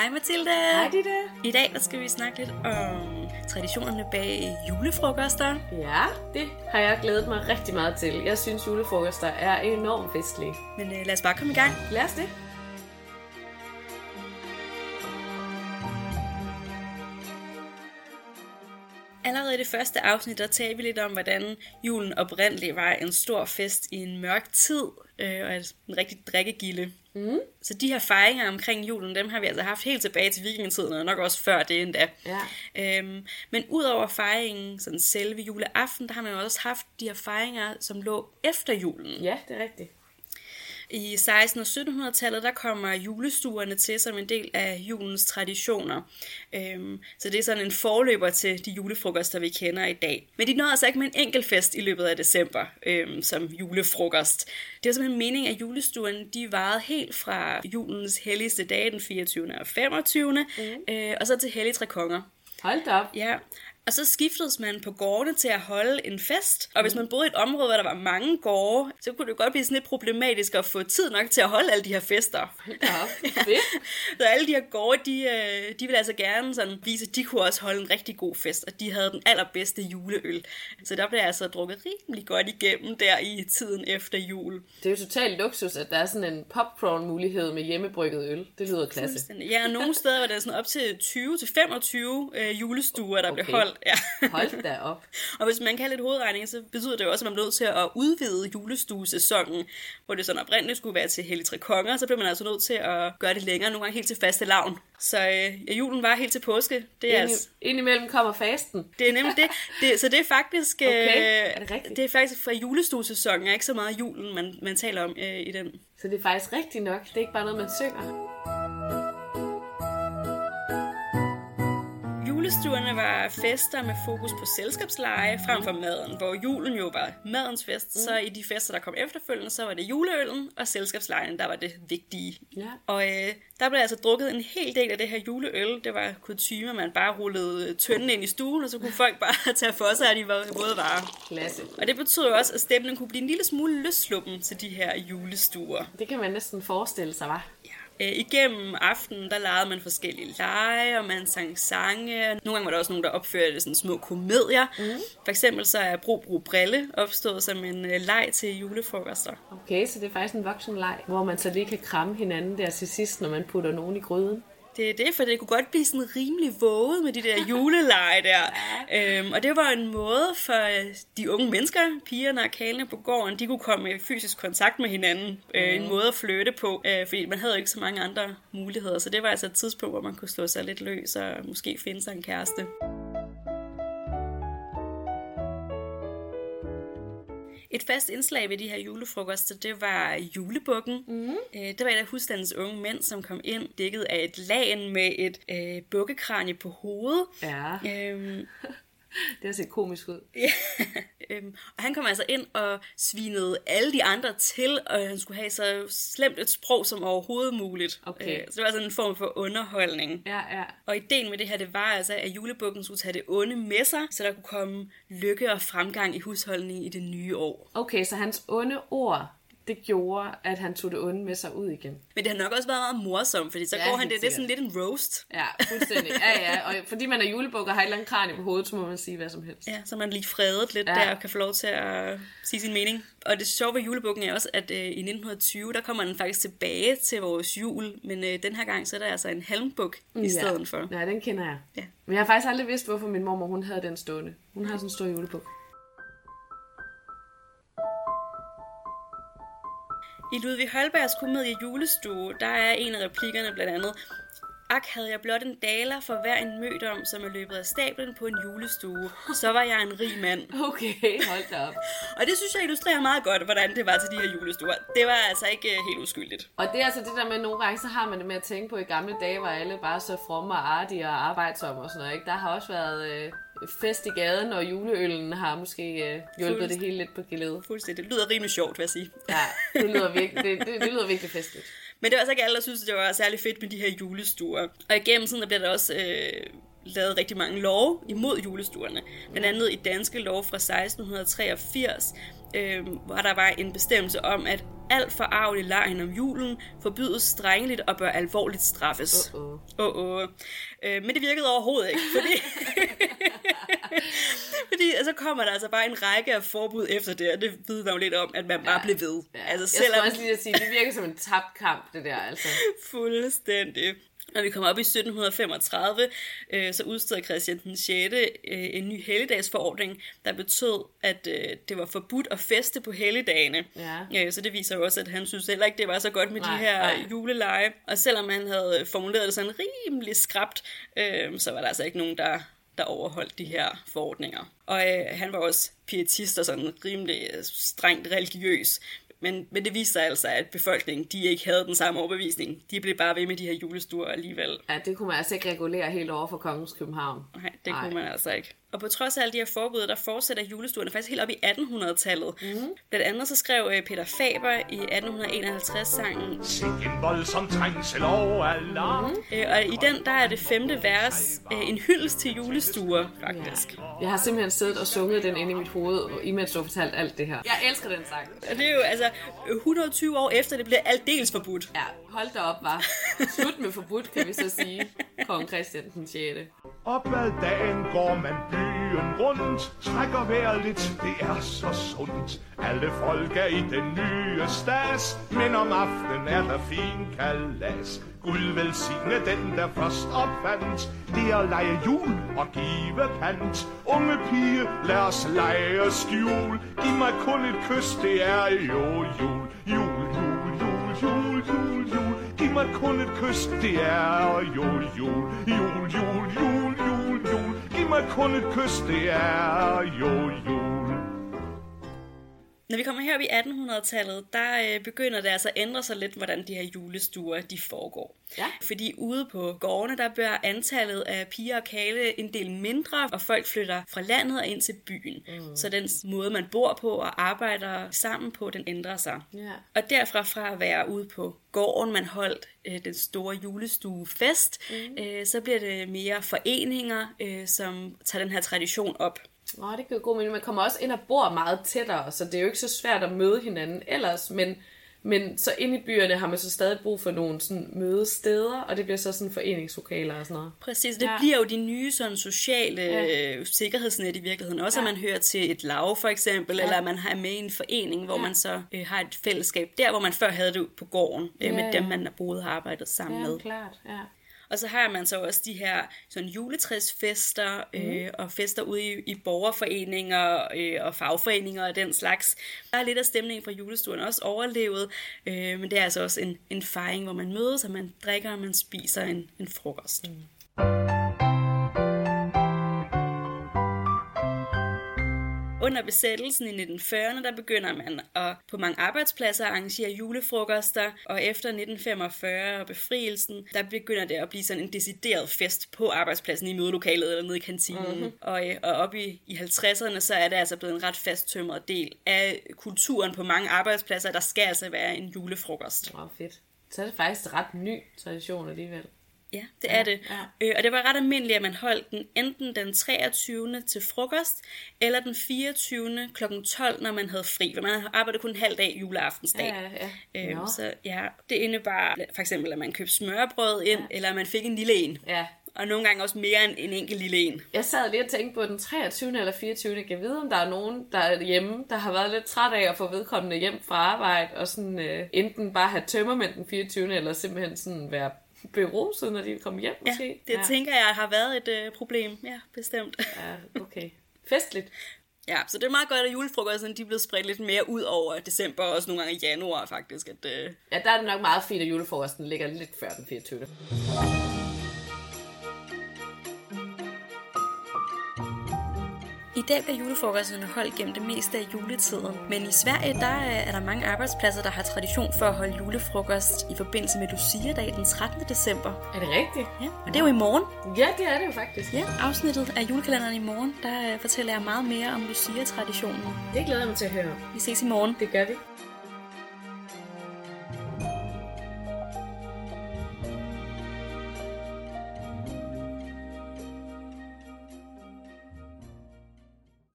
Hej Mathilde. Hej Ditte. I dag der skal vi snakke lidt om traditionerne bag julefrokoster. Ja, det har jeg glædet mig rigtig meget til. Jeg synes, julefrokoster er enormt festlige. Men øh, lad os bare komme i gang. Lad os det. Allerede i det første afsnit, der talte vi lidt om, hvordan julen oprindeligt var en stor fest i en mørk tid, øh, og en rigtig drikkegilde. Mm. Så de her fejringer omkring julen, dem har vi altså haft helt tilbage til vikingetiden, og nok også før det endda. Ja. Øhm, men udover fejringen, sådan selve juleaften, der har man også haft de her fejringer, som lå efter julen. Ja, det er rigtigt. I 1600- og 1700-tallet, der kommer julestuerne til som en del af julens traditioner. Øhm, så det er sådan en forløber til de julefrokoster, vi kender i dag. Men de nåede altså ikke med en enkelt fest i løbet af december øhm, som julefrokost. Det var simpelthen meningen, at julestuerne de varede helt fra julens helligste dage, den 24. og 25. Mm. Øh, og så til hellig tre konger. Hold da op. Ja, og så skiftedes man på gårdene til at holde en fest. Og hvis man boede i et område, hvor der var mange gårde, så kunne det godt blive sådan lidt problematisk at få tid nok til at holde alle de her fester. Op. Fedt. så alle de her gårde, de, øh, de ville altså gerne sådan vise, at de kunne også holde en rigtig god fest, og de havde den allerbedste juleøl. Så der blev altså drukket rimelig godt igennem der i tiden efter jul. Det er jo totalt luksus, at der er sådan en popcorn mulighed med hjemmebrygget øl. Det lyder klasse. Ja, og nogle steder var der sådan op til 20-25 øh, julestuer, der okay. blev holdt. Ja. Hold da op. og hvis man kan have lidt hovedregning, så betyder det jo også, at man er nødt til at udvide julestuesæsonen, hvor det sådan oprindeligt skulle være til Hellig Tre Konger, så bliver man altså nødt til at gøre det længere, nogle gange helt til faste lavn. Så øh, ja, julen var helt til påske. Det er Ind, altså, indimellem kommer fasten. det er nemlig det. det. Så det er faktisk, Okay, øh, er det rigtigt? det er faktisk fra julestuesæsonen, og ikke så meget julen, man, man taler om øh, i den. Så det er faktisk rigtigt nok. Det er ikke bare noget, man synger. Julestuerne var fester med fokus på selskabsleje frem for maden, hvor julen jo var madens fest. Så i de fester, der kom efterfølgende, så var det juleøllen og selskabslejen, der var det vigtige. Ja. Og øh, der blev altså drukket en hel del af det her juleøl. Det var kutume, man bare rullede tønden ind i stuen, og så kunne folk bare tage for sig, at de var både varer. Klasse. Og det betyder jo også, at stemningen kunne blive en lille smule løsluppen til de her julestuer. Det kan man næsten forestille sig, var. Ja. Øh, igennem aftenen, der legede man forskellige lege, og man sang sange. Nogle gange var der også nogen, der opførte sådan små komedier. Mm. For eksempel så er Bro Bro Brille opstået som en øh, leg til julefrokoster. Okay, så det er faktisk en voksen leg, hvor man så lige kan kramme hinanden der til sidst, når man putter nogen i gryden. Det er det, for det kunne godt blive sådan rimelig våget med de der juleleje der. øhm, og det var en måde for øh, de unge mennesker, pigerne og kalene på gården, de kunne komme i fysisk kontakt med hinanden. Øh, en måde at flytte på, øh, fordi man havde jo ikke så mange andre muligheder. Så det var altså et tidspunkt, hvor man kunne slå sig lidt løs og måske finde sig en kæreste. Et fast indslag ved de her julefrokoster, det var julebukken. Mm. Øh, det var et af husstandens unge mænd, som kom ind dækket af et lagen med et øh, bukkekranje på hovedet. Ja, Øhm, det har set komisk ud. ja, øhm, og han kom altså ind og svinede alle de andre til, og han skulle have så slemt et sprog som overhovedet muligt. Okay. Øh, så det var sådan en form for underholdning. Ja, ja. Og ideen med det her, det var altså, at julebukken skulle tage det onde med sig, så der kunne komme lykke og fremgang i husholdningen i det nye år. Okay, så hans onde ord, det gjorde, at han tog det onde med sig ud igen. Men det har nok også været meget morsomt, fordi så Ja, går han det, det er sådan lidt en roast. Ja, fuldstændig. Ja, ja. Og fordi man er julebuk og har et eller andet kranie på hovedet, så må man sige hvad som helst. Ja, så man lige fredet lidt ja. Ja. der og kan få lov til at sige sin mening. Og det sjove ved julebukken er også, at øh, i 1920, der kommer den faktisk tilbage til vores jul, men øh, den her gang, så er der altså en halmbuk i stedet for. Ja, den kender jeg. Ja. Men jeg har faktisk aldrig vidst, hvorfor min mormor hun havde den stående. Hun har sådan en stor julebuk. I Ludvig Holbergs komedie Julestue, der er en af replikkerne blandt andet, Ak, havde jeg blot en daler for hver en mødom, som er løbet af stablen på en julestue, så var jeg en rig mand. Okay, hold da op. Og det synes jeg illustrerer meget godt, hvordan det var til de her julestuer. Det var altså ikke øh, helt uskyldigt. Og det er altså det der med, at nogle gange så har man det med at tænke på, i gamle dage var alle bare så fromme og artige og arbejdsomme og sådan noget. Ikke? Der har også været øh, fest i gaden, og juleøllen har måske øh, hjulpet det hele lidt på gelede. Fuldstændig. Det lyder rimelig sjovt, vil jeg sige. Ja, det lyder virkelig, det, det, det lyder virkelig festligt. Men det var altså ikke alle, der synes, det var særlig fedt med de her julestuer. Og igennem tiden der bliver der også øh, lavet rigtig mange love imod julestuerne. Blandt andet i danske lov fra 1683, øh, hvor der var en bestemmelse om, at alt forarvelig lejen om julen forbydes strengeligt og bør alvorligt straffes. Uh-oh. Oh, oh. Øh, men det virkede overhovedet ikke, fordi, fordi så kommer der altså bare en række af forbud efter det, og det vidner jo lidt om, at man bare ja. blev ved. Ja. Altså jeg skulle også lige at sige, det virker som en tabt kamp, det der, altså. Fuldstændig. Når vi kommer op i 1735, øh, så udsteder Christian den 6. Øh, en ny helligdagsforordning, der betød, at øh, det var forbudt at feste på helligdagene. Ja. Øh, så det viser jo også, at han synes heller ikke, det var så godt med Nej, de her nej. juleleje. Og selvom han havde formuleret det sådan rimelig skrabt, øh, så var der altså ikke nogen, der der overholdt de her forordninger. Og øh, han var også pietist og sådan rimelig strengt religiøs. Men, men det viste sig altså, at befolkningen de ikke havde den samme overbevisning. De blev bare ved med de her julestuer alligevel. Ja, det kunne man altså ikke regulere helt over for Kongens København. Nej, det Nej. kunne man altså ikke. Og på trods af alle de her forbud, der fortsætter julestuerne faktisk helt op i 1800-tallet. Mm. Blandt andet så skrev øh, Peter Faber i 1851 sangen, Sikke en voldsom trængsel overalt. øh, og i den der er det femte vers øh, en hyldest til julestuer, faktisk. Jeg har simpelthen siddet og sunget den inde i mit hoved, imens du har fortalt alt det her. Jeg elsker den sang. Og det er jo altså 120 år efter, det blev aldeles forbudt. Ja, hold da op, var. Slut med forbudt, kan vi så sige. Kong Christian den 6. Opad dagen går man byen rundt, trækker vejret lidt, det er så sundt. Alle folk er i den nye stas, men om aftenen er der fin kalas. Gud velsigne den, der først opfandt, det er at lege jul og give pant. Unge pige, lad os lege skjul, giv mig kun et kys, det er jo jul. Jul, jul, jul, jul, jul, jul. Giv mig kun et kys, det er jul, jul. Jul, jul, jul, jul, jul. Giv mig kun et kys, det er jul, jul. Når vi kommer herop i 1800-tallet, der øh, begynder det altså at ændre sig lidt, hvordan de her julestuer de foregår. Ja. Fordi ude på gårdene, der bliver antallet af piger og kale en del mindre, og folk flytter fra landet og ind til byen. Mm. Så den måde, man bor på og arbejder sammen på, den ændrer sig. Ja. Og derfra fra at være ude på gården, man holdt øh, den store julestuefest, mm. øh, så bliver det mere foreninger, øh, som tager den her tradition op. Nå, det giver god mening. Man kommer også ind og bor meget tættere, så det er jo ikke så svært at møde hinanden ellers, men, men så inde i byerne har man så stadig brug for nogle sådan mødesteder, og det bliver så sådan foreningslokaler og sådan noget. Præcis, det Ja. ja. bliver jo de nye sådan, sociale Ja. ja. sikkerhedsnet i virkeligheden. Også Ja. ja. at man hører til et lav for eksempel, Ja. ja. eller at man har med i en forening, hvor Ja. ja. man så øh, har et fællesskab der, hvor man før havde det på gården, øh, Ja, med ja. dem, man har boet og arbejdet sammen med. klart. Ja. Og så har man så også de her sådan juletræsfester øh, Mhm. og fester ude i, i borgerforeninger øh, og fagforeninger og den slags. Der er lidt af stemningen fra julestuen også overlevet, øh, men det er altså også en, en fejring, hvor man mødes, og man drikker og man spiser en, en frokost. Mm. Under besættelsen i 1940'erne, der begynder man at på mange arbejdspladser arrangere julefrokoster, og efter 1945 og befrielsen, der begynder det at blive sådan en decideret fest på arbejdspladsen i mødelokalet eller nede i kantinen. Mm-hmm. Og, øh, og op i, i 50'erne, så er det altså blevet en ret fasttømret del af kulturen på mange arbejdspladser, der skal altså være en julefrokost. Åh, fedt. Så er det faktisk ret ny tradition alligevel. Ja, det er det. ja. Øh, og det var ret almindeligt, at man holdt den enten den 23. til frokost, eller den 24. kl. 12, når man havde fri. For man arbejdede kun en halv dag juleaftensdag. Ja, ja. Nå. så ja, det indebar for eksempel, at man købte smørbrød ind, ja. eller at man fik en lille en. Ja. Og nogle gange også mere end en enkelt lille en. Jeg sad lige og tænkte på den 23. eller 24. Jeg kan vide, om der er nogen, der er hjemme, der har været lidt træt af at få vedkommende hjem fra arbejde, og sådan øh, enten bare have tømmermænd den 24. eller simpelthen sådan være beruset, når de kommer hjem Ja, måske. det ja. tænker jeg har været et øh, problem. Ja, bestemt. Ja, okay. Festligt. Ja, så det er meget godt, at julefrokosterne de er blevet spredt lidt mere ud over december, og også nogle gange i januar faktisk. At, øh, Ja, der er det nok meget fint, at julefrokosten ligger lidt før den 24. dag bliver julefrokosterne holdt gennem det meste af juletiden, men i Sverige der er er der mange arbejdspladser, der har tradition for at holde julefrokost i forbindelse med Lucia-dag den 13. december. Er det rigtigt? Ja, og det er jo i morgen. Ja, det er det jo faktisk. Ja, afsnittet af julekalenderen i morgen, der øh, fortæller jeg meget mere om Lucia-traditionen. Det glæder jeg mig til at høre. Vi ses i morgen. Det gør vi.